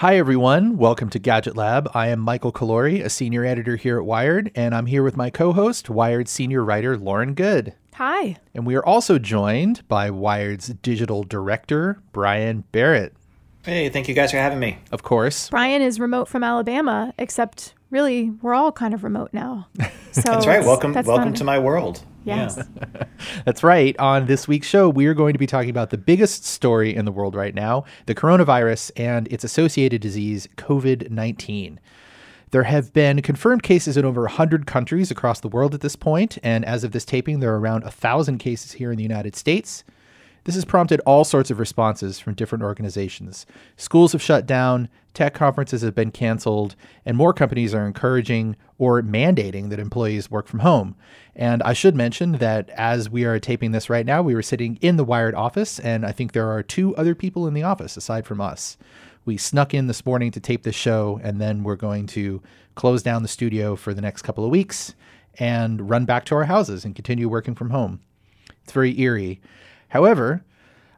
Hi, everyone. Welcome to Gadget Lab. I am Michael Calore, a senior editor here at Wired, and I'm here with my co host, Wired senior writer Lauren Goode. Hi. And we are also joined by Wired's digital director, Brian Barrett. Hey, thank you guys for having me. Of course. Brian is remote from Alabama, except really, we're all kind of remote now. So that's right. Welcome, that's welcome fun. to my world. Yes. That's right. On this week's show, we are going to be talking about the biggest story in the world right now the coronavirus and its associated disease, COVID 19. There have been confirmed cases in over 100 countries across the world at this point, and as of this taping, there are around 1,000 cases here in the United States. This has prompted all sorts of responses from different organizations. Schools have shut down, tech conferences have been canceled, and more companies are encouraging or mandating that employees work from home. And I should mention that as we are taping this right now, we were sitting in the Wired office, and I think there are two other people in the office aside from us. We snuck in this morning to tape this show, and then we're going to close down the studio for the next couple of weeks and run back to our houses and continue working from home. It's very eerie. However,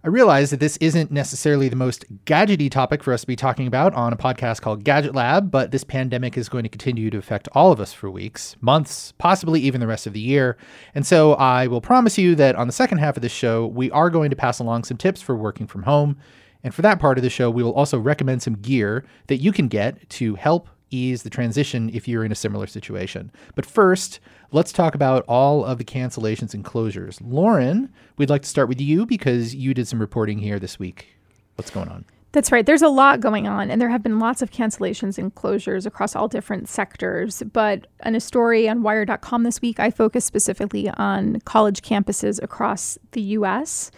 I realize that this isn't necessarily the most gadgety topic for us to be talking about on a podcast called Gadget Lab, but this pandemic is going to continue to affect all of us for weeks, months, possibly even the rest of the year. And so I will promise you that on the second half of this show, we are going to pass along some tips for working from home. And for that part of the show, we will also recommend some gear that you can get to help ease the transition if you're in a similar situation. But first, let's talk about all of the cancellations and closures. Lauren, we'd like to start with you because you did some reporting here this week. What's going on? That's right. There's a lot going on, and there have been lots of cancellations and closures across all different sectors. But in a story on Wired.com this week, I focus specifically on college campuses across the U.S.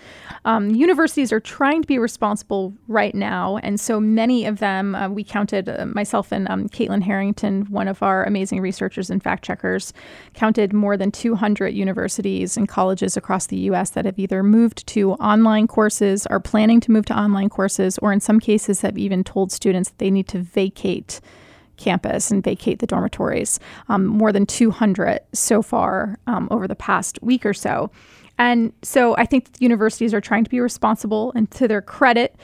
Um, universities are trying to be responsible right now, and so many of them, uh, we counted, uh, myself and um, Caitlin Harrington, one of our amazing researchers and fact checkers, counted more than 200 universities and colleges across the U.S. that have either moved to online courses, are planning to move to online courses, or in in some cases have even told students that they need to vacate campus and vacate the dormitories. Um, more than 200 so far um, over the past week or so. And so I think universities are trying to be responsible, and to their credit,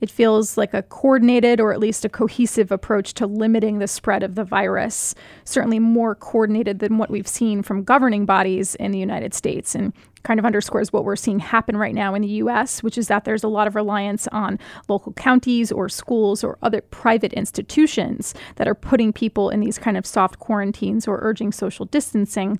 it feels like a coordinated or at least a cohesive approach to limiting the spread of the virus, certainly more coordinated than what we've seen from governing bodies in the United States. And kind of underscores what we're seeing happen right now in the US, which is that there's a lot of reliance on local counties or schools or other private institutions that are putting people in these kind of soft quarantines or urging social distancing.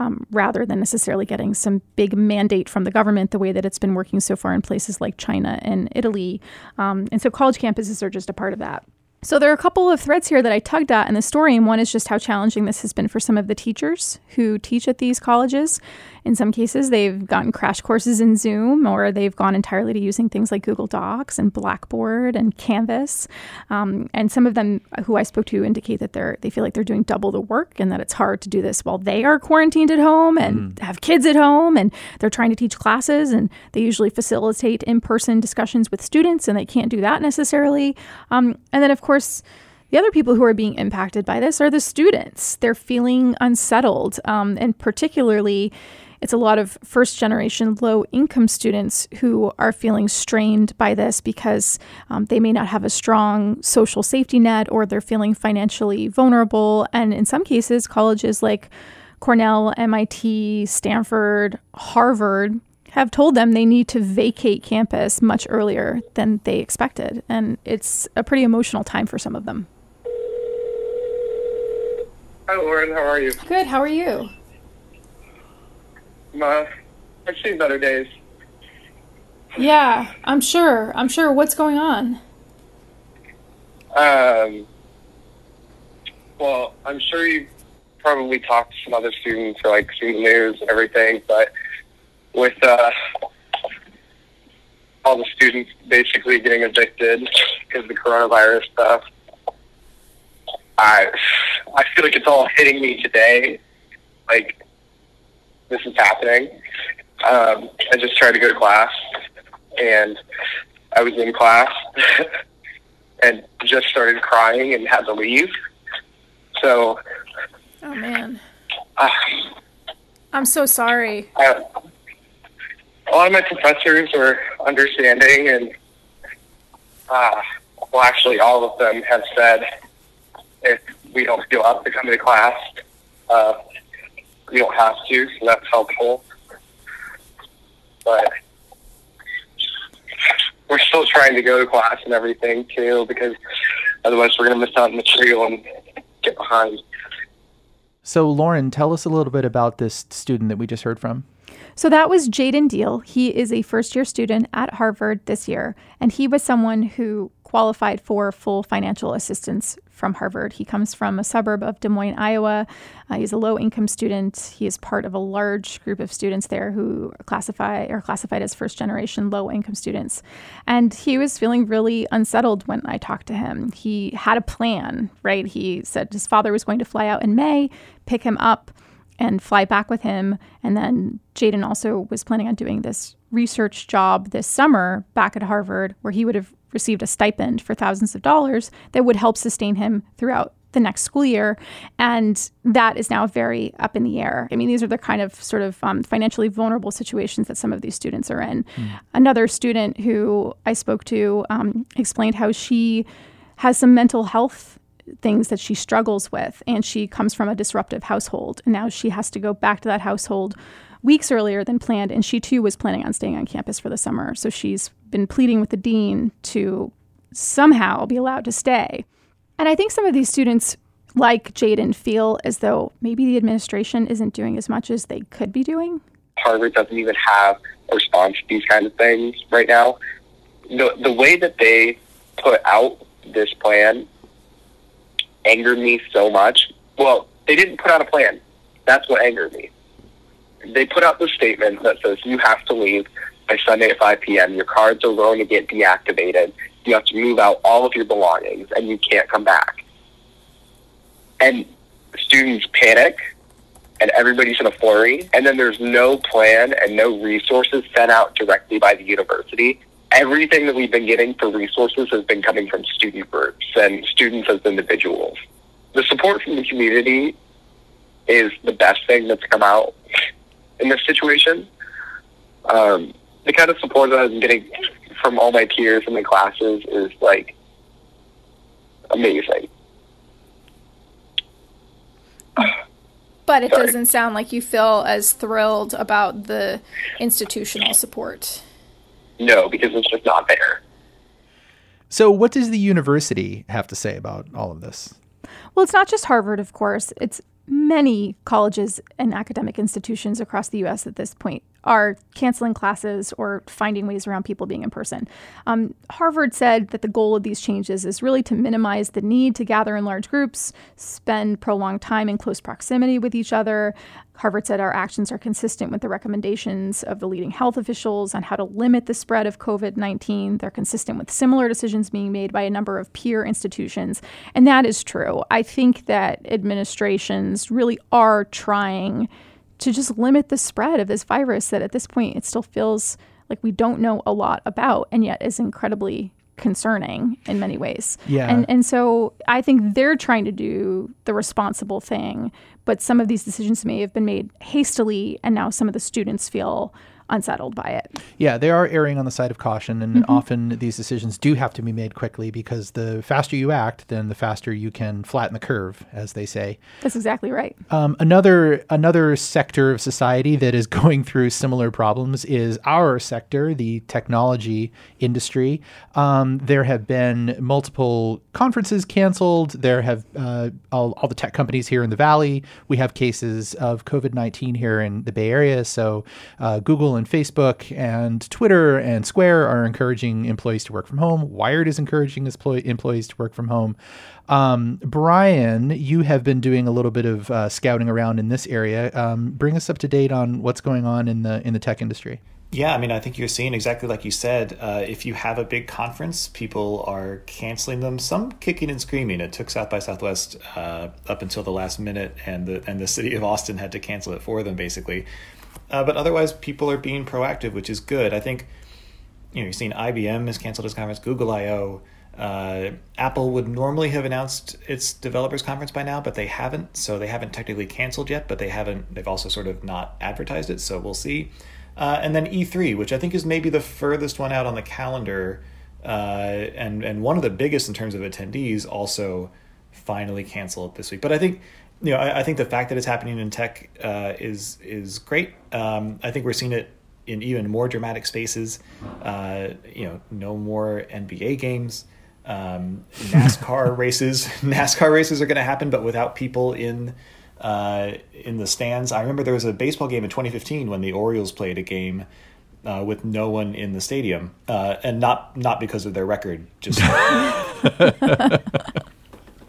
Um, rather than necessarily getting some big mandate from the government, the way that it's been working so far in places like China and Italy. Um, and so college campuses are just a part of that. So there are a couple of threads here that I tugged at in the story, and one is just how challenging this has been for some of the teachers who teach at these colleges. In some cases, they've gotten crash courses in Zoom, or they've gone entirely to using things like Google Docs and Blackboard and Canvas. Um, and some of them who I spoke to indicate that they're they feel like they're doing double the work, and that it's hard to do this while they are quarantined at home and mm. have kids at home, and they're trying to teach classes, and they usually facilitate in-person discussions with students, and they can't do that necessarily. Um, and then, of course. The other people who are being impacted by this are the students. They're feeling unsettled, um, and particularly it's a lot of first generation low income students who are feeling strained by this because um, they may not have a strong social safety net or they're feeling financially vulnerable. And in some cases, colleges like Cornell, MIT, Stanford, Harvard have told them they need to vacate campus much earlier than they expected. And it's a pretty emotional time for some of them. Hi, Lauren. How are you? Good. How are you? Uh, I've seen better days. Yeah, I'm sure. I'm sure. What's going on? Um, well, I'm sure you probably talked to some other students or like student news and everything, but with uh, all the students basically getting evicted because of the coronavirus stuff, I I feel like it's all hitting me today. Like this is happening. Um, I just tried to go to class, and I was in class and just started crying and had to leave. So, oh man, uh, I'm so sorry. A lot of my professors were understanding, and uh, well, actually, all of them have said if we don't feel up to come to class, uh, we don't have to, so that's helpful. But we're still trying to go to class and everything too, because otherwise we're going to miss out on material and get behind. So, Lauren, tell us a little bit about this student that we just heard from. So that was Jaden Deal. He is a first year student at Harvard this year, and he was someone who qualified for full financial assistance from Harvard. He comes from a suburb of Des Moines, Iowa. Uh, he's a low income student. He is part of a large group of students there who classify are classified as first generation low income students. And he was feeling really unsettled when I talked to him. He had a plan, right? He said his father was going to fly out in May, pick him up and fly back with him. And then Jaden also was planning on doing this research job this summer back at Harvard, where he would have received a stipend for thousands of dollars that would help sustain him throughout the next school year. And that is now very up in the air. I mean, these are the kind of sort of um, financially vulnerable situations that some of these students are in. Mm. Another student who I spoke to um, explained how she has some mental health things that she struggles with. And she comes from a disruptive household. And now she has to go back to that household weeks earlier than planned. And she too was planning on staying on campus for the summer. So she's been pleading with the dean to somehow be allowed to stay. And I think some of these students, like Jaden, feel as though maybe the administration isn't doing as much as they could be doing. Harvard doesn't even have a response to these kinds of things right now. The, the way that they put out this plan angered me so much. Well, they didn't put out a plan. That's what angered me. They put out the statement that says you have to leave by Sunday at 5 p.m. Your cards are going to get deactivated. You have to move out all of your belongings, and you can't come back. And students panic, and everybody's in a flurry. And then there's no plan and no resources sent out directly by the university everything that we've been getting for resources has been coming from student groups and students as individuals. The support from the community is the best thing that's come out in this situation. Um, the kind of support that I'm getting from all my peers in my classes is like amazing. But it Sorry. doesn't sound like you feel as thrilled about the institutional support. No, because it's just not there. So, what does the university have to say about all of this? Well, it's not just Harvard, of course. It's many colleges and academic institutions across the U.S. at this point are canceling classes or finding ways around people being in person. Um, Harvard said that the goal of these changes is really to minimize the need to gather in large groups, spend prolonged time in close proximity with each other. Harvard said our actions are consistent with the recommendations of the leading health officials on how to limit the spread of COVID 19. They're consistent with similar decisions being made by a number of peer institutions. And that is true. I think that administrations really are trying to just limit the spread of this virus that at this point it still feels like we don't know a lot about and yet is incredibly concerning in many ways. Yeah. And and so I think they're trying to do the responsible thing, but some of these decisions may have been made hastily and now some of the students feel unsettled by it. Yeah, they are erring on the side of caution, and mm-hmm. often these decisions do have to be made quickly because the faster you act, then the faster you can flatten the curve, as they say. That's exactly right. Um, another another sector of society that is going through similar problems is our sector, the technology industry. Um, there have been multiple conferences canceled. There have uh, all, all the tech companies here in the valley. We have cases of COVID nineteen here in the Bay Area, so uh, Google and Facebook and Twitter and Square are encouraging employees to work from home. Wired is encouraging employees to work from home. Um, Brian, you have been doing a little bit of uh, scouting around in this area. Um, bring us up to date on what's going on in the in the tech industry. Yeah, I mean, I think you're seeing exactly like you said. Uh, if you have a big conference, people are canceling them. Some kicking and screaming. It took South by Southwest uh, up until the last minute, and the and the city of Austin had to cancel it for them, basically. Uh, but otherwise, people are being proactive, which is good. I think you know you're seeing IBM has canceled its conference, Google I/O. Uh, Apple would normally have announced its developers conference by now, but they haven't. So they haven't technically canceled yet, but they haven't. They've also sort of not advertised it. So we'll see. Uh, and then E3, which I think is maybe the furthest one out on the calendar uh, and and one of the biggest in terms of attendees also finally canceled this week. But I think you know I, I think the fact that it's happening in tech uh, is is great. Um, I think we're seeing it in even more dramatic spaces. Uh, you know, no more NBA games. Um, NASCAR races, NASCAR races are going to happen, but without people in uh, in the stands. I remember there was a baseball game in 2015 when the Orioles played a game uh, with no one in the stadium, uh, and not not because of their record. Just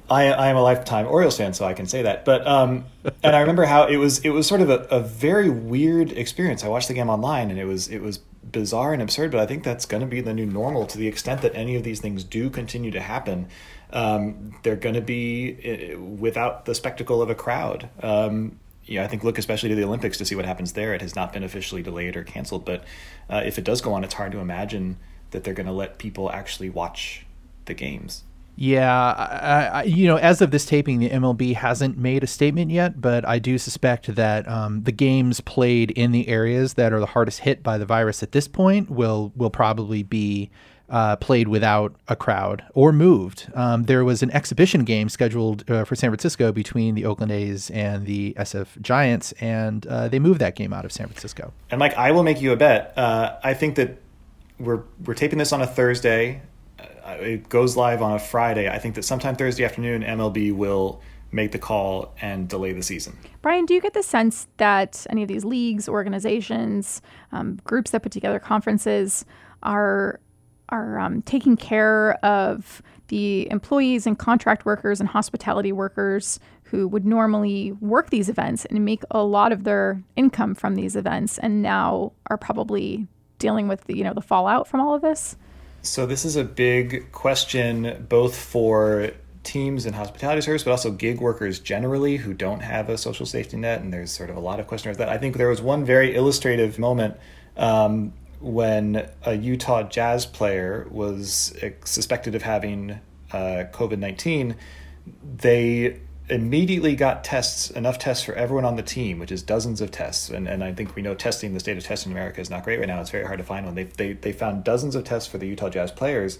I, I am a lifetime Orioles fan, so I can say that. But um, and I remember how it was it was sort of a, a very weird experience. I watched the game online, and it was it was bizarre and absurd. But I think that's going to be the new normal to the extent that any of these things do continue to happen um, they're going to be uh, without the spectacle of a crowd. Um, yeah, I think look especially to the Olympics to see what happens there. It has not been officially delayed or canceled, but uh, if it does go on, it's hard to imagine that they're going to let people actually watch the games. Yeah, I, I, you know, as of this taping, the MLB hasn't made a statement yet, but I do suspect that um, the games played in the areas that are the hardest hit by the virus at this point will will probably be uh, played without a crowd or moved. Um, there was an exhibition game scheduled uh, for San Francisco between the Oakland A's and the SF Giants, and uh, they moved that game out of San Francisco. And Mike, I will make you a bet. Uh, I think that we're we're taping this on a Thursday. Uh, it goes live on a Friday. I think that sometime Thursday afternoon, MLB will make the call and delay the season. Brian, do you get the sense that any of these leagues, organizations, um, groups that put together conferences are are um, taking care of the employees and contract workers and hospitality workers who would normally work these events and make a lot of their income from these events and now are probably dealing with the, you know the fallout from all of this so this is a big question both for teams in hospitality service but also gig workers generally who don't have a social safety net and there's sort of a lot of questions that. I think there was one very illustrative moment um, when a Utah Jazz player was suspected of having uh, COVID 19, they immediately got tests, enough tests for everyone on the team, which is dozens of tests. And, and I think we know testing, the state of testing in America is not great right now. It's very hard to find one. They, they, they found dozens of tests for the Utah Jazz players.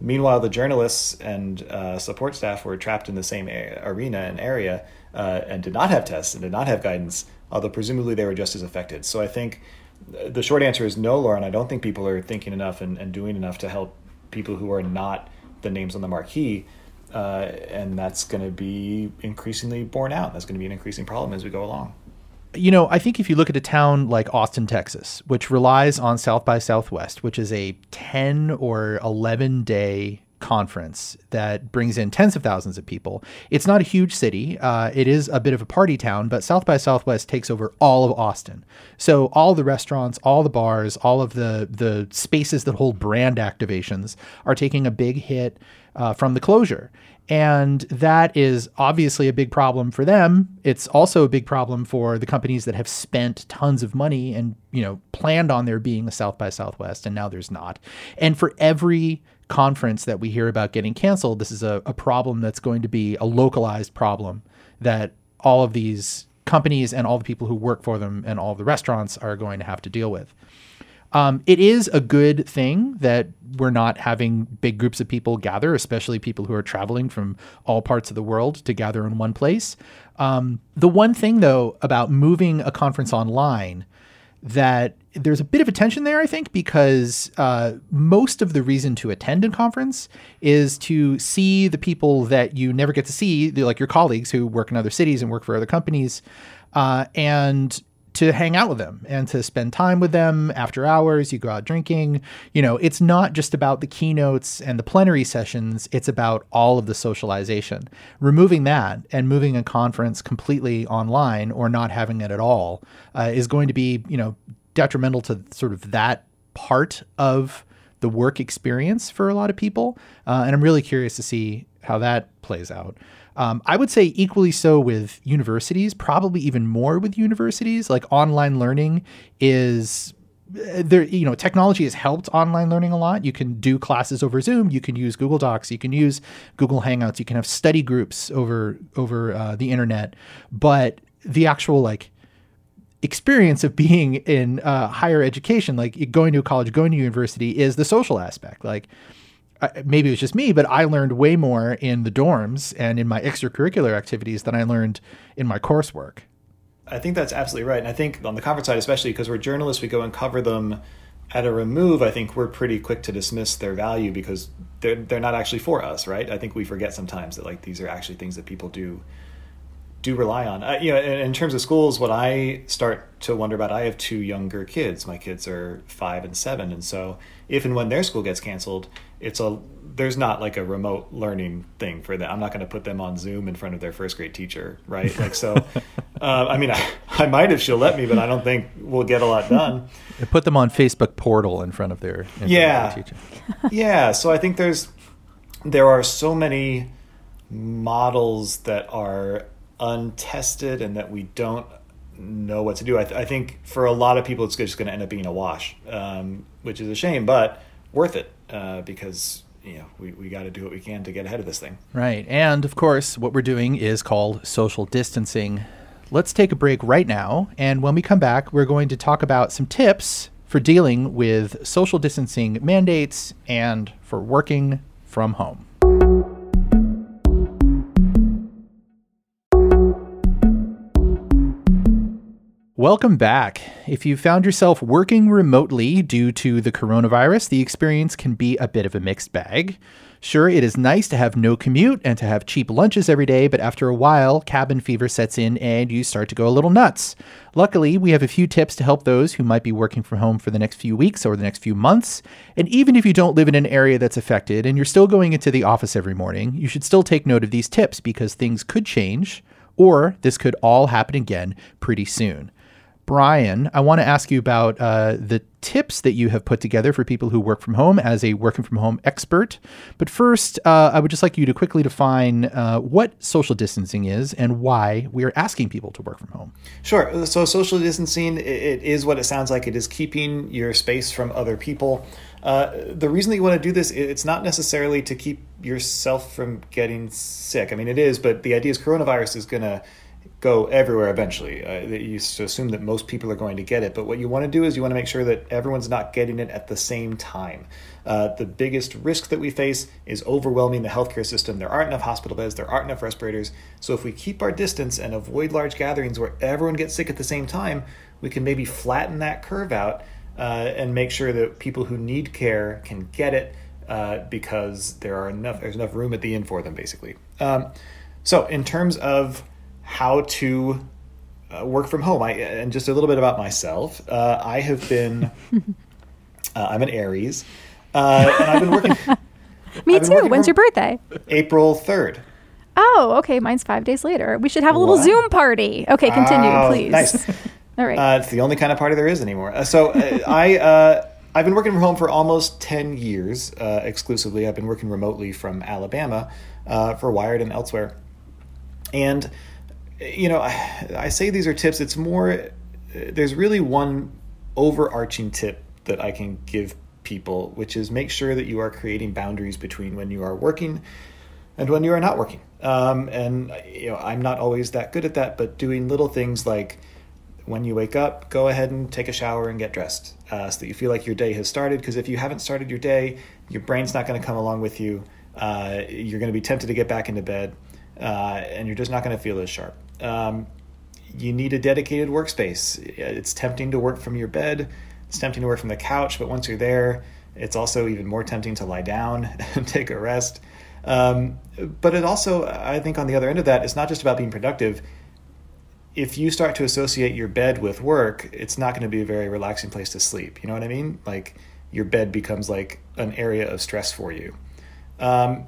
Meanwhile, the journalists and uh, support staff were trapped in the same a- arena and area uh, and did not have tests and did not have guidance, although presumably they were just as affected. So I think the short answer is no, Lauren. I don't think people are thinking enough and, and doing enough to help people who are not the names on the marquee. Uh, and that's going to be increasingly borne out. That's going to be an increasing problem as we go along. You know, I think if you look at a town like Austin, Texas, which relies on South by Southwest, which is a 10 or 11 day conference that brings in tens of thousands of people. It's not a huge city. Uh, it is a bit of a party town, but South by Southwest takes over all of Austin. So all the restaurants, all the bars, all of the the spaces that hold brand activations are taking a big hit uh, from the closure. And that is obviously a big problem for them. It's also a big problem for the companies that have spent tons of money and, you know, planned on there being a South by Southwest, and now there's not. And for every conference that we hear about getting canceled, this is a, a problem that's going to be a localized problem that all of these companies and all the people who work for them and all the restaurants are going to have to deal with. Um, it is a good thing that we're not having big groups of people gather, especially people who are traveling from all parts of the world to gather in one place. Um, the one thing, though, about moving a conference online that there's a bit of a tension there, I think, because uh, most of the reason to attend a conference is to see the people that you never get to see, like your colleagues who work in other cities and work for other companies, uh, and to hang out with them and to spend time with them after hours. You go out drinking. You know, it's not just about the keynotes and the plenary sessions, it's about all of the socialization. Removing that and moving a conference completely online or not having it at all uh, is going to be, you know, detrimental to sort of that part of the work experience for a lot of people. Uh, and I'm really curious to see how that plays out. Um, I would say equally so with universities, probably even more with universities. Like online learning is uh, there you know technology has helped online learning a lot. You can do classes over zoom. You can use google docs. You can use google hangouts. You can have study groups over over uh, the internet. But the actual like experience of being in uh, higher education like going to a college going to university is the social aspect. Like maybe it was just me, but I learned way more in the dorms and in my extracurricular activities than I learned in my coursework. I think that's absolutely right. And I think on the conference side, especially because we're journalists, we go and cover them at a remove. I think we're pretty quick to dismiss their value because they're, they're not actually for us, right? I think we forget sometimes that like these are actually things that people do do rely on. Uh, you know, in, in, terms of schools, what I start to wonder about, I have two younger kids. My kids are five and seven, and so if and when their school gets canceled, it's a there's not like a remote learning thing for them. I'm not going to put them on Zoom in front of their first grade teacher, right? Like so. uh, I mean, I, I might if she'll let me, but I don't think we'll get a lot done. Put them on Facebook portal in front of their in yeah of their teacher. yeah. So I think there's there are so many models that are untested and that we don't know what to do. I, th- I think for a lot of people, it's just going to end up being a wash, um, which is a shame, but worth it uh, because you know we, we got to do what we can to get ahead of this thing. Right, and of course, what we're doing is called social distancing. Let's take a break right now, and when we come back, we're going to talk about some tips for dealing with social distancing mandates and for working from home. Welcome back. If you found yourself working remotely due to the coronavirus, the experience can be a bit of a mixed bag. Sure, it is nice to have no commute and to have cheap lunches every day, but after a while, cabin fever sets in and you start to go a little nuts. Luckily, we have a few tips to help those who might be working from home for the next few weeks or the next few months. And even if you don't live in an area that's affected and you're still going into the office every morning, you should still take note of these tips because things could change, or this could all happen again pretty soon. Brian, I want to ask you about uh, the tips that you have put together for people who work from home as a working from home expert. But first, uh, I would just like you to quickly define uh, what social distancing is and why we are asking people to work from home. Sure. So, social distancing it is what it sounds like. It is keeping your space from other people. Uh, the reason that you want to do this, it's not necessarily to keep yourself from getting sick. I mean, it is, but the idea is coronavirus is going to go everywhere eventually. Uh, you assume that most people are going to get it, but what you want to do is you want to make sure that everyone's not getting it at the same time. Uh, the biggest risk that we face is overwhelming the healthcare system. There aren't enough hospital beds, there aren't enough respirators. So if we keep our distance and avoid large gatherings where everyone gets sick at the same time, we can maybe flatten that curve out uh, and make sure that people who need care can get it uh, because there are enough there's enough room at the inn for them, basically. Um, so in terms of how to uh, work from home. I and just a little bit about myself. Uh, I have been. Uh, I'm an Aries, uh, and I've been working. Me been too. Working When's your birthday? April third. Oh, okay. Mine's five days later. We should have a little what? Zoom party. Okay, continue, oh, please. Nice. All right. Uh, it's the only kind of party there is anymore. Uh, so I. I've been working from home for almost 10 years exclusively. I've been working remotely from Alabama for Wired and elsewhere. And you know, I, I say these are tips. It's more, there's really one overarching tip that I can give people, which is make sure that you are creating boundaries between when you are working and when you are not working. Um, and you know, I'm not always that good at that, but doing little things like when you wake up, go ahead and take a shower and get dressed, uh, so that you feel like your day has started. Because if you haven't started your day, your brain's not going to come along with you. Uh, you're going to be tempted to get back into bed, uh, and you're just not going to feel as sharp um, you need a dedicated workspace. It's tempting to work from your bed, it's tempting to work from the couch, but once you're there, it's also even more tempting to lie down and take a rest. Um, but it also, I think, on the other end of that, it's not just about being productive. If you start to associate your bed with work, it's not going to be a very relaxing place to sleep. You know what I mean? Like your bed becomes like an area of stress for you. Um,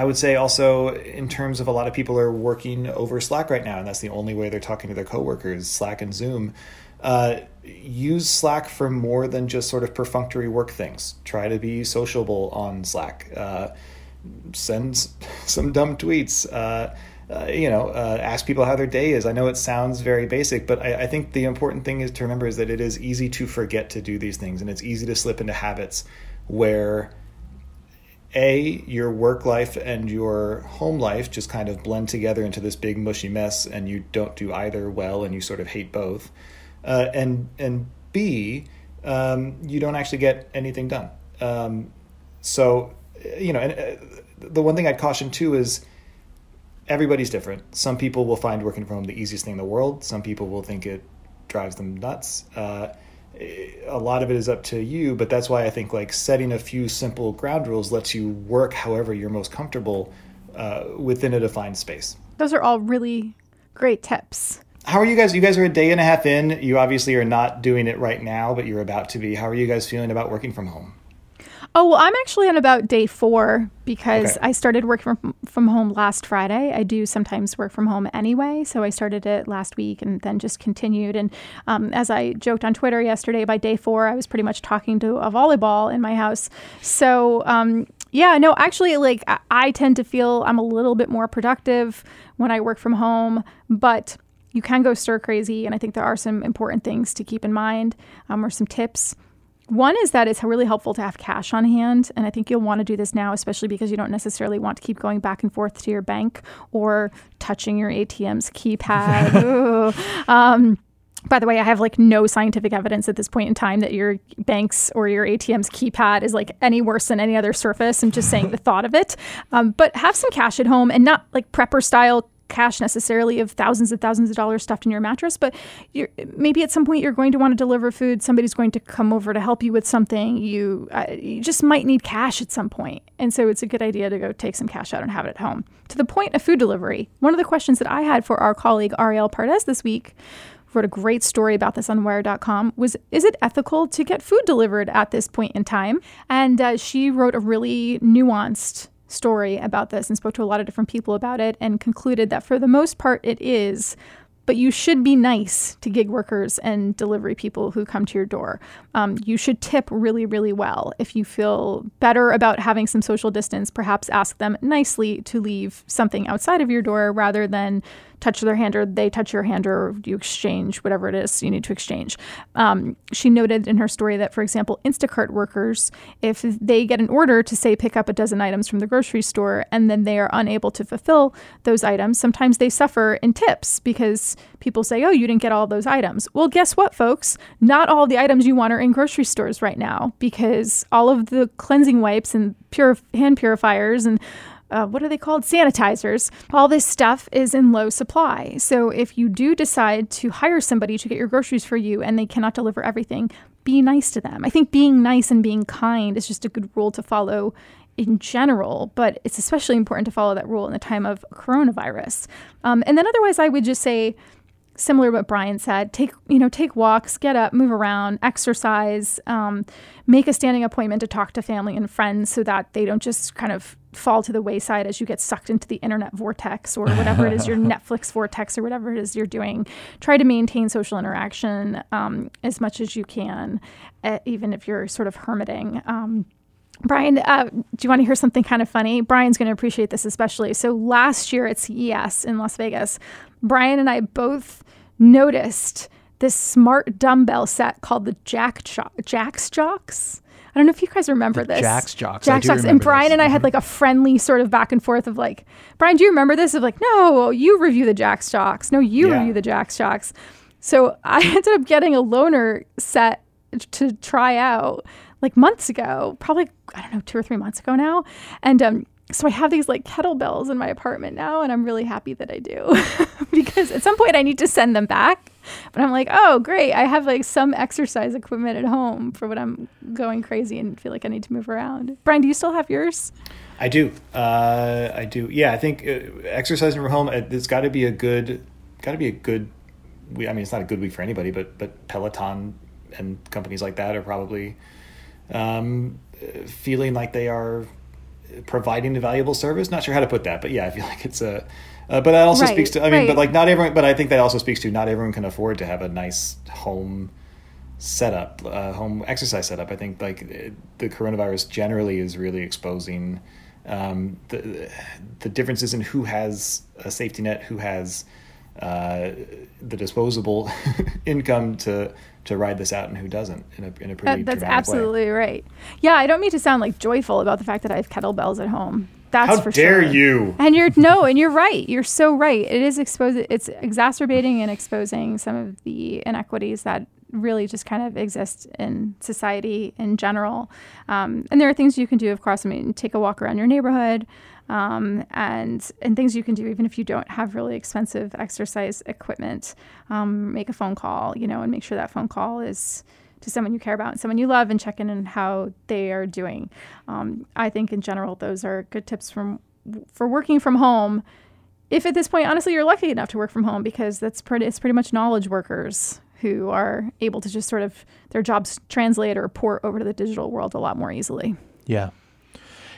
I would say also in terms of a lot of people are working over Slack right now, and that's the only way they're talking to their coworkers, Slack and Zoom. Uh, use Slack for more than just sort of perfunctory work things. Try to be sociable on Slack. Uh, send some dumb tweets. Uh, uh, you know, uh, ask people how their day is. I know it sounds very basic, but I, I, think the important thing is to remember is that it is easy to forget to do these things, and it's easy to slip into habits where a your work life and your home life just kind of blend together into this big mushy mess and you don't do either well and you sort of hate both uh, and and b um, you don't actually get anything done um, so, you know, and uh, the one thing I'd caution too is everybody's different. Some people will find working from home the easiest thing in the world. Some people will think it drives them nuts. Uh, a lot of it is up to you, but that's why I think like setting a few simple ground rules lets you work however you're most comfortable uh, within a defined space. Those are all really great tips. How are you guys? You guys are a day and a half in. You obviously are not doing it right now, but you're about to be. How are you guys feeling about working from home? Oh, well, I'm actually on about day four because Okay. I started working from, from home last Friday. I do sometimes work from home anyway. So I started it last week and then just continued. And um, as I joked on Twitter yesterday, by day four, I was pretty much talking to a volleyball in my house. So, um, yeah, no, actually, like I, I tend to feel I'm a little bit more productive when I work from home, but you can go stir crazy. And I think there are some important things to keep in mind um, or some tips. One is that it's really helpful to have cash on hand. And I think you'll want to do this now, especially because you don't necessarily want to keep going back and forth to your bank or touching your ATM's keypad. Um, by the way, I have like no scientific evidence at this point in time that your bank's or your ATM's keypad is like any worse than any other surface. I'm just saying the thought of it. Um, but have some cash at home and not like prepper style cash necessarily of thousands and thousands of dollars stuffed in your mattress, but maybe at some point you're going to want to deliver food. Somebody's going to come over to help you with something. You, uh, you just might need cash at some point. And so it's a good idea to go take some cash out and have it at home. To the point of food delivery, one of the questions that I had for our colleague Arielle Pardes this week wrote a great story about this on wired.com was is it ethical to get food delivered at this point in time and uh, she wrote a really nuanced story about this and spoke to a lot of different people about it and concluded that for the most part it is but you should be nice to gig workers and delivery people who come to your door. Um, you should tip really, really well. If you feel better about having some social distance, perhaps ask them nicely to leave something outside of your door rather than touch their hand or they touch your hand or you exchange whatever it is you need to exchange. Um, she noted in her story that, for example, Instacart workers, if they get an order to say pick up a dozen items from the grocery store and then they are unable to fulfill those items, sometimes they suffer in tips because people say, oh, you didn't get all those items. Well, guess what, folks? Not all the items you want are in grocery stores right now because all of the cleansing wipes and pure hand purifiers and uh, what are they called? Sanitizers. All this stuff is in low supply. So if you do decide to hire somebody to get your groceries for you and they cannot deliver everything, be nice to them. I think being nice and being kind is just a good rule to follow in general, but it's especially important to follow that rule in the time of coronavirus. Um, and then otherwise, I would just say, similar to what Brian said, take you know take walks, get up, move around, exercise, um, make a standing appointment to talk to family and friends so that they don't just kind of fall to the wayside as you get sucked into the internet vortex or whatever it is your Netflix vortex or whatever it is you're doing. Try to maintain social interaction um, as much as you can, uh, even if you're sort of hermiting. Um, Brian, uh, do you want to hear something kind of funny? Brian's going to appreciate this especially. So last year at CES in Las Vegas, Brian and I both noticed this smart dumbbell set called the Jack jo- JaxJox. I don't know if you guys remember this. JaxJox. Jack's Jocks. And Brian this. and I had like a friendly sort of back and forth of like, Brian, do you remember this? Of like, no, you review the JaxJox. No, you Yeah. review the JaxJox. So I ended up getting a loaner set to try out like months ago, probably I don't know two or three months ago now, and um, so I have these like kettlebells in my apartment now, and I'm really happy that I do because at some point I need to send them back. But I'm like, oh great, I have like some exercise equipment at home for when I'm going crazy and feel like I need to move around. Brian, do you still have yours? I do. Uh, I do. Yeah, I think uh, exercising from home. uh, It's got to be a good. Got to be a good. We, I mean, it's not a good week for anybody, but but Peloton and companies like that are probably um, uh, feeling like they are providing a valuable service. Not sure how to put that, but yeah, I feel like it's a. Uh, but that also Right, speaks to. I mean, but like not everyone. But I think that also speaks to not everyone can afford to have a nice home setup, uh, home exercise setup. I think like the coronavirus generally is really exposing um, the the differences in who has a safety net, who has uh, the disposable income to to ride this out, and who doesn't in a in a pretty That, that's dramatic way. absolutely right. Yeah, I don't mean to sound like joyful about the fact that I have kettlebells at home. That's How for dare sure. you? And you're no, and you're right. You're so right. It is exposing. It's exacerbating and exposing some of the inequities that really just kind of exist in society in general. Um, and there are things you can do, of course. I mean, take a walk around your neighborhood, um, and and things you can do even if you don't have really expensive exercise equipment. Um, make a phone call, you know, and make sure that phone call is to someone you care about, and someone you love, and check in on how they are doing. Um, I think in general those are good tips from for working from home. If at this point, honestly, you're lucky enough to work from home because that's pretty, it's pretty much knowledge workers who are able to just sort of their jobs translate or port over to the digital world a lot more easily. Yeah.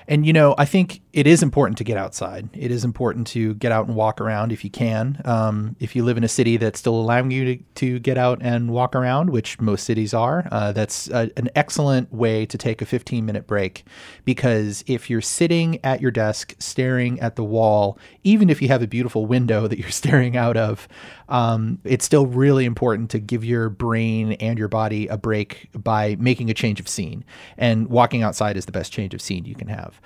And you know, I think it is important to get outside. It is important to get out and walk around if you can. Um, if you live in a city that's still allowing you to, to get out and walk around, which most cities are, uh, that's a, an excellent way to take a 15 minute break. Because if you're sitting at your desk staring at the wall, even if you have a beautiful window that you're staring out of, um, it's still really important to give your brain and your body a break by making a change of scene. And walking outside is the best change of scene you can have.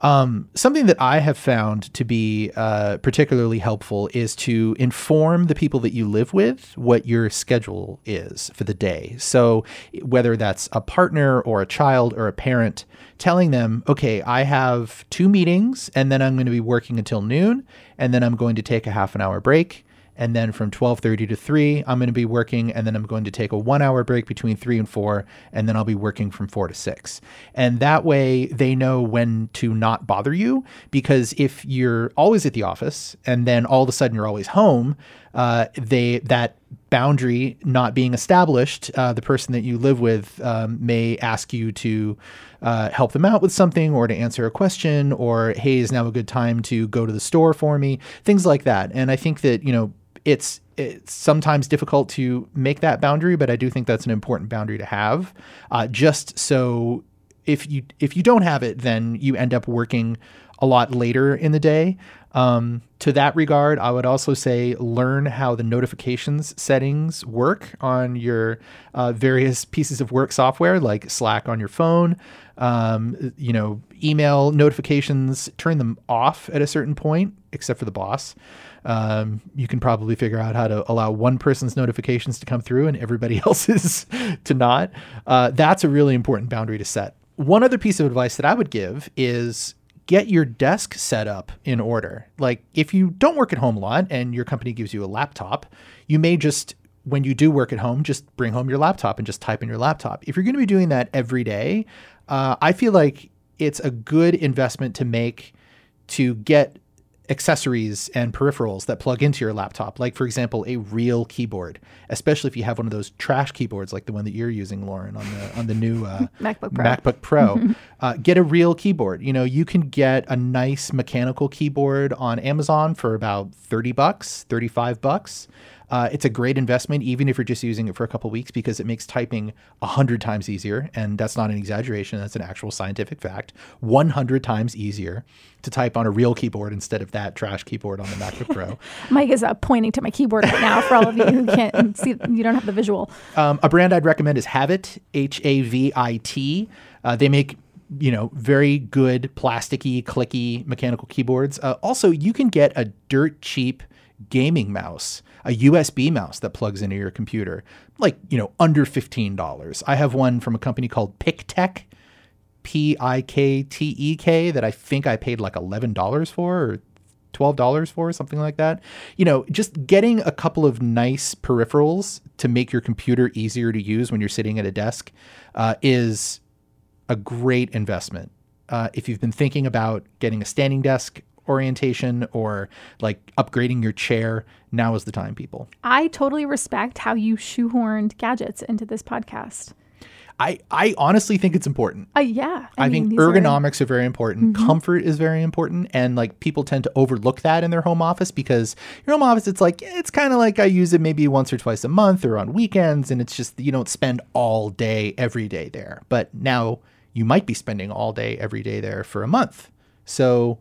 Um, something that I have found to be uh, particularly helpful is to inform the people that you live with what your schedule is for the day. So, whether that's a partner or a child or a parent, telling them, okay, I have two meetings and then I'm going to be working until noon and then I'm going to take a half an hour break and then from 12:30 to 3 I'm going to be working and then I'm going to take a 1 hour break between 3 and 4 and then I'll be working from 4 to 6. And that way they know when to not bother you because if you're always at the office and then all of a sudden you're always home, uh, they that boundary not being established, uh, the person that you live with um, may ask you to uh, help them out with something or to answer a question or, hey, is now a good time to go to the store for me? Things like that. And I think that, you know, it's it's sometimes difficult to make that boundary, but I do think that's an important boundary to have. Uh, just so if you if you don't have it, then you end up working a lot later in the day. Um, to that regard, I would also say learn how the notifications settings work on your uh, various pieces of work software, like Slack on your phone. Um, you know, email notifications, turn them off at a certain point, except for the boss. Um, you can probably figure out how to allow one person's notifications to come through and everybody else's to not. Uh, that's a really important boundary to set. One other piece of advice that I would give is get your desk set up in order. Like if you don't work at home a lot and your company gives you a laptop, you may just when you do work at home, just bring home your laptop and just type in your laptop. If you're going to be doing that every day, uh, I feel like it's a good investment to make to get accessories and peripherals that plug into your laptop, like for example, a real keyboard, especially if you have one of those trash keyboards like the one that you're using, Lauren, on the on the new uh, MacBook Pro. MacBook Pro. uh, get a real keyboard. You know, you can get a nice mechanical keyboard on Amazon for about thirty bucks, thirty five bucks. Uh, it's a great investment, even if you're just using it for a couple weeks, because it makes typing a hundred times easier, and that's not an exaggeration. That's an actual scientific fact. One hundred times easier to type on a real keyboard instead of that trash keyboard on the MacBook Pro. Mike is uh, pointing to my keyboard right now for all of you who can't see. You don't have the visual. Um, a brand I'd recommend is Havit, H A V I T. Uh, they make you know very good plasticky, clicky mechanical keyboards. Uh, also, you can get a dirt cheap gaming mouse, a USB mouse that plugs into your computer, like, you know, under $15. I have one from a company called PikTek, P I K T E K, that I think I paid like $11 for or $12 for, something like that. You know, just getting a couple of nice peripherals to make your computer easier to use when you're sitting at a desk uh, is a great investment. Uh, if you've been thinking about getting a standing desk orientation or like upgrading your chair, now is the time, people. I totally respect how you shoehorned gadgets into this podcast. I, I honestly think it's important. Uh, yeah. I, mean, think these are- Mm-hmm. ergonomics are, very important. Comfort is very important. And like people tend to overlook that in their home office because your home office, it's like, it's kind of like I use it maybe once or twice a month or on weekends. And it's just, you don't spend all day, every day there. But now you might be spending all day, every day there for a month. So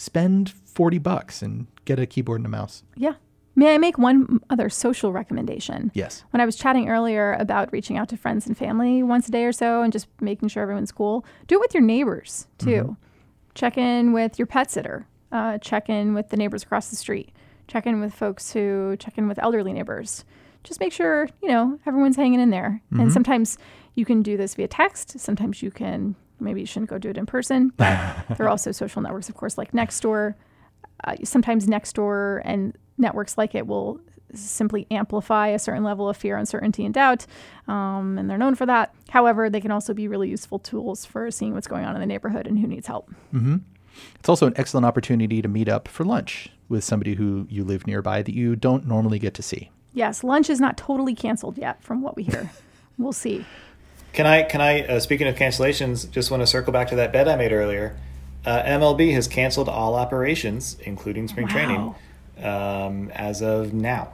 spend 40 bucks and get a keyboard and a mouse. Yeah. May I make one other social recommendation? Yes. When I was chatting earlier about reaching out to friends and family once a day or so and just making sure everyone's cool, do it with your neighbors too. Check in with your pet sitter. Uh, check in with the neighbors across the street. Check in with folks who check in with elderly neighbors. just make sure, you know, everyone's hanging in there. Mm-hmm. And sometimes you can do this via text. Sometimes you can, maybe you shouldn't go do it in person. there are also social networks, of course, like Nextdoor. Uh, sometimes Nextdoor and networks like it will simply amplify a certain level of fear, uncertainty, and doubt. Um, and they're known for that. However, they can also be really useful tools for seeing what's going on in the neighborhood and who needs help. It's also an excellent opportunity to meet up for lunch with somebody who you live nearby that you don't normally get to see. Yes, lunch is not totally canceled yet, from what we hear. we'll see. Can I? Can I? Uh, speaking of cancellations, just want to circle back to that bet I made earlier. Uh, MLB has canceled all operations, including spring Wow. training, um, as of now.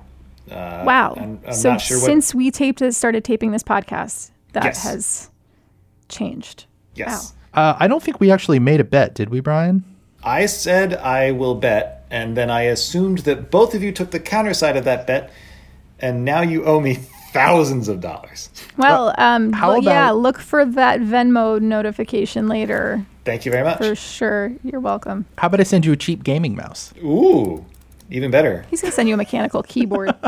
Uh, Wow. I'm, I'm so not sure what. since we taped started taping this podcast, that Yes. has changed. yes, Uh, I don't think we actually made a bet, did we, Brian? I said I will bet, and then I assumed that both of you took the counter side of that bet, and now you owe me thousands of dollars. Well, um, how well, yeah, look for that Venmo notification later Thank you very much. for sure. You're welcome. How about I send you a cheap gaming mouse? Ooh, even better. He's gonna send you a mechanical keyboard.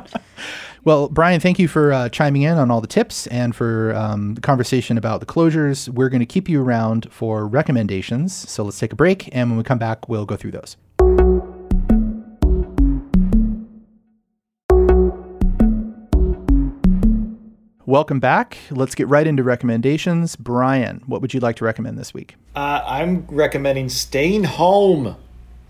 Well, Brian, thank you for uh, chiming in on all the tips and for um, the conversation about the closures. We're going to keep you around for recommendations. So let's take a break. And when we come back, we'll go through those. Welcome back. Let's get right into recommendations. Brian, what would you like to recommend this week? Uh, I'm recommending staying home.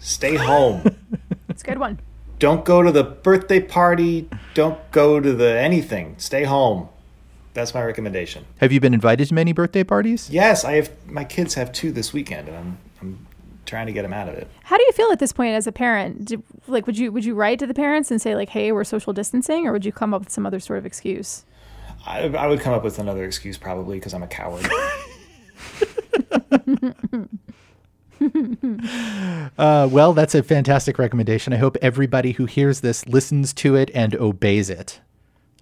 Stay home. it's a good one. Don't go to the birthday party. Don't go to the anything. Stay home. That's my recommendation. Have you been invited to many birthday parties? Yes, I have. My kids have two this weekend, and I'm I'm trying to get them out of it. How do you feel at this point as a parent? Do, like, would you would you write to the parents and say like, "Hey, we're social distancing," or would you come up with some other sort of excuse? I, I would come up with another excuse probably because I'm a coward. Uh, well, that's a fantastic recommendation. I hope everybody who hears this listens to it and obeys it.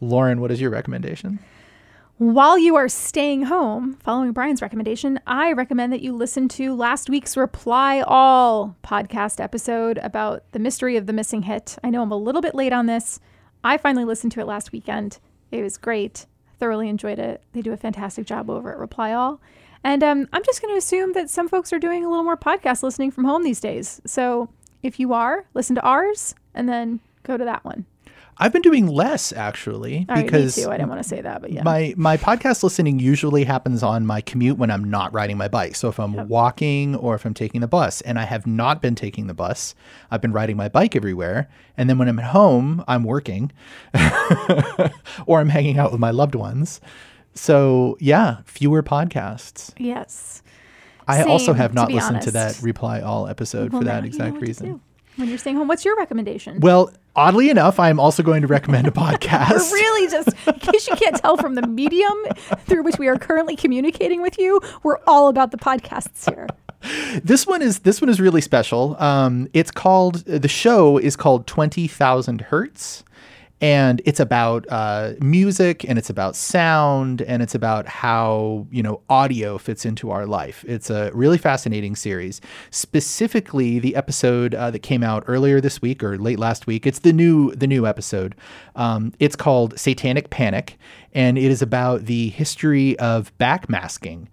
Lauren, what is your recommendation? While you are staying home, following Brian's recommendation, I recommend that you listen to last week's Reply All podcast episode about the mystery of the missing hit. I know I'm a little bit late on this. I finally listened to it last weekend. It was great. Thoroughly enjoyed it. They do a fantastic job over at Reply All. And um, I'm just going to assume that some folks are doing a little more podcast listening from home these days. So if you are, listen to ours and then go to that one. I've been doing less actually All right, because too. I didn't want to say that, but yeah. my my podcast listening usually happens on my commute when I'm not riding my bike. So if I'm walking or if I'm taking the bus, and I have not been taking the bus, I've been riding my bike everywhere. And then when I'm at home, I'm working, or I'm hanging out with my loved ones. So yeah, fewer podcasts. yes. I also have not be listened to that reply all episode Well, for that exact reason. When you're staying home, what's your recommendation? Well, oddly enough, I'm also going to recommend a podcast. We're really just, in case you can't tell from the medium through which we are currently communicating with you, we're all about the podcasts here. this one is this one is really special. Um, it's called the show is called Twenty Thousand Hertz, and it's about uh, music and it's about sound and it's about how you know audio fits into our life. It's a really fascinating series. Specifically, the episode uh, that came out earlier this week or late last week. It's the new the new episode. Um, it's called Satanic Panic, and it is about the history of backmasking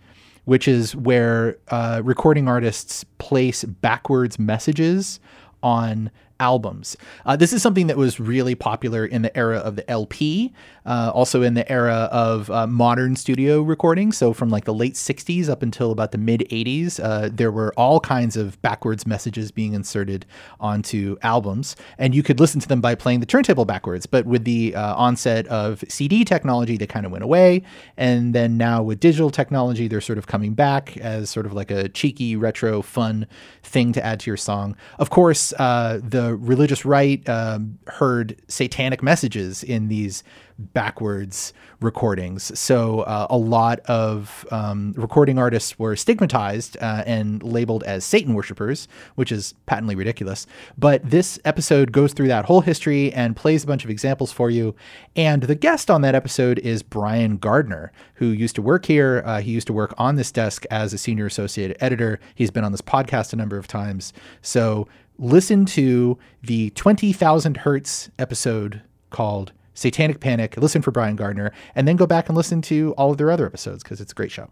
which is where uh, recording artists place backwards messages on albums. Uh, this is something that was really popular in the era of the LP, uh, also in the era of uh, modern studio recording. So from like the late 60s up until about the mid 80s, uh, there were all kinds of backwards messages being inserted onto albums. And you could listen to them by playing the turntable backwards. But with the uh, onset of CD technology, they kind of went away. And then now with digital technology, they're sort of coming back as sort of like a cheeky, retro, fun thing to add to your song. Of course, uh, the religious right um, heard satanic messages in these backwards recordings. So uh, a lot of um, recording artists were stigmatized uh, and labeled as Satan worshippers, which is patently ridiculous. But this episode goes through that whole history and plays a bunch of examples for you. And the guest on that episode is Brian Gardner, who used to work here. Uh, he used to work on this desk as a senior associate editor. He's been on this podcast a number of times. So listen to the 20,000 hertz episode called Satanic Panic, listen for Brian Gardner, and then go back and listen to all of their other episodes because it's a great show.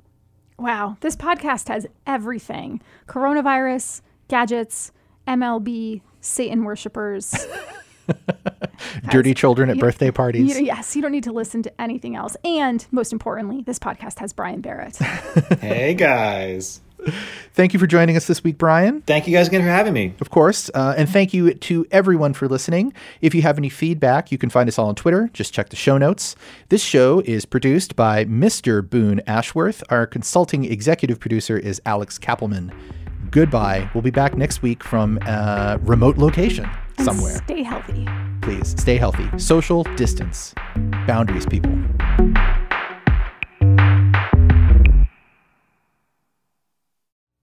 Wow, this podcast has everything coronavirus, gadgets, MLB, Satan worshippers. Dirty children at birthday parties. You, yes, you don't need to listen to anything else. And most importantly, this podcast has Brian Barrett. hey, guys. Thank you for joining us this week, Brian. Thank you guys again for having me. Of course. Uh, and thank you to everyone for listening. If you have any feedback, you can find us all on Twitter. Just check the show notes. This show is produced by Mr. Boone Ashworth. Our consulting executive producer is Alex Kapelman. Goodbye. We'll be back next week from a remote location And somewhere. Stay healthy. Please stay healthy. Social distance. Boundaries, people.